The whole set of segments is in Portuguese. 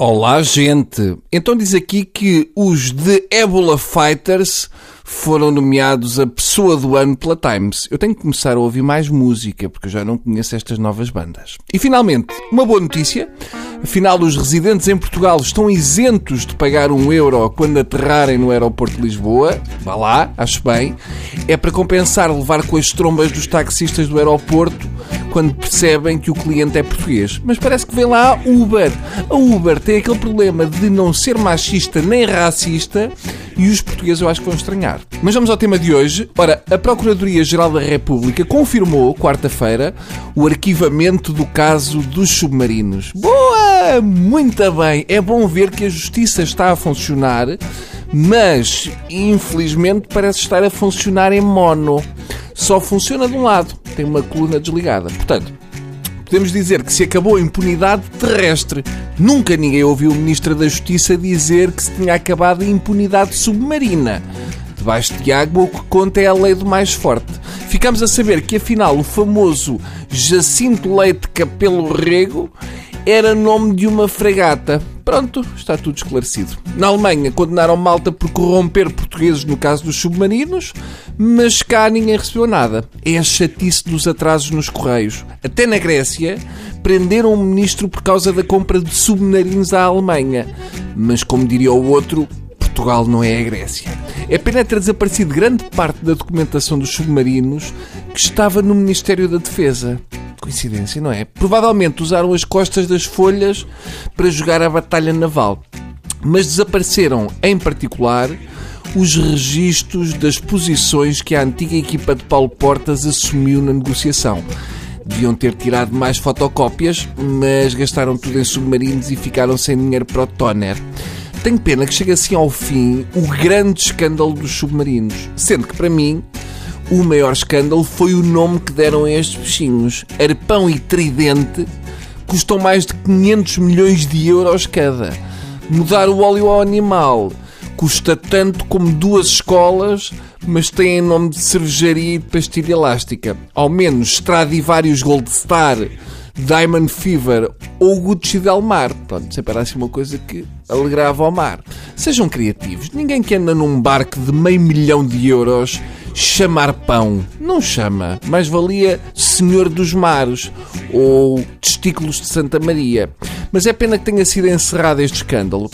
Olá, gente! Então diz aqui que os The Ebola Fighters foram nomeados a Pessoa do Ano pela Times. Eu tenho que começar a ouvir mais música, porque eu já não conheço estas novas bandas. E finalmente, uma boa notícia. Afinal, os residentes em Portugal estão isentos de pagar um euro quando aterrarem no aeroporto de Lisboa. Vá lá, acho bem. É para compensar levar com as trombas dos taxistas do aeroporto quando percebem que o cliente é português. Mas parece que vem lá a Uber. A Uber tem aquele problema de não ser machista nem racista e os portugueses eu acho que vão estranhar. Mas vamos ao tema de hoje. Ora, a Procuradoria-Geral da República confirmou, quarta-feira, o arquivamento do caso dos submarinos. Boa! Muito bem! É bom ver que a justiça está a funcionar, mas infelizmente parece estar a funcionar em mono. Só funciona de um lado, tem uma coluna desligada. Portanto, podemos dizer que se acabou a impunidade terrestre. Nunca ninguém ouviu o Ministro da Justiça dizer que se tinha acabado a impunidade submarina. Debaixo de água, o que conta é a lei do mais forte. Ficamos a saber que, afinal, o famoso Jacinto Leite Capelo Rego era nome de uma fregata. Pronto, está tudo esclarecido. Na Alemanha, condenaram Malta por corromper portugueses no caso dos submarinos, mas cá ninguém recebeu nada. É a chatice dos atrasos nos correios. Até na Grécia, prenderam um ministro por causa da compra de submarinos à Alemanha. Mas, como diria o outro, Portugal não é a Grécia. É pena ter desaparecido grande parte da documentação dos submarinos que estava no Ministério da Defesa. Coincidência, não é? Provavelmente usaram as costas das folhas para jogar a batalha naval. Mas desapareceram, em particular, os registros das posições que a antiga equipa de Paulo Portas assumiu na negociação. Deviam ter tirado mais fotocópias, mas gastaram tudo em submarinos e ficaram sem dinheiro para o toner. Tenho pena que chegue assim ao fim o grande escândalo dos submarinos, sendo que para mim o maior escândalo foi o nome que deram a estes bichinhos. Arpão e Tridente custam mais de 500 milhões de euros cada. Mudar o óleo ao animal custa tanto como duas escolas, mas têm nome de cervejaria e de pastilha elástica. Ao menos Stradivarius Gold Star, Diamond Fever ou Gucci Del Mar. Pronto, sempre era assim uma coisa que alegrava ao mar. Sejam criativos. Ninguém que anda num barco de meio milhão de euros chamar pão. Não chama. Mais valia Senhor dos Mares ou Testículos de Santa Maria. Mas é pena que tenha sido encerrado este escândalo.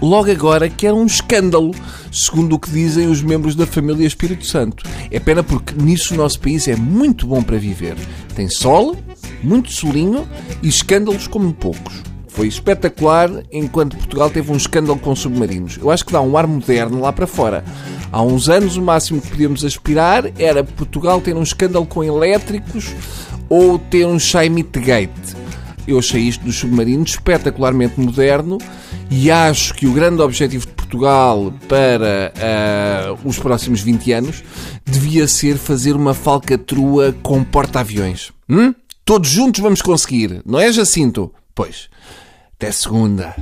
Logo agora que era um escândalo, segundo o que dizem os membros da família Espírito Santo. É pena porque nisso o nosso país é muito bom para viver. Tem sol, muito solinho e escândalos como poucos. Foi espetacular enquanto Portugal teve um escândalo com submarinos. Eu acho que dá um ar moderno lá para fora. Há uns anos o máximo que podíamos aspirar era Portugal ter um escândalo com elétricos ou ter um Shaimite Gate. Eu achei isto dos submarinos espetacularmente moderno e acho que o grande objetivo de Portugal para uh, os próximos 20 anos devia ser fazer uma falcatrua com porta-aviões. Hum? Todos juntos vamos conseguir, não é, Jacinto? Pois. Até segunda.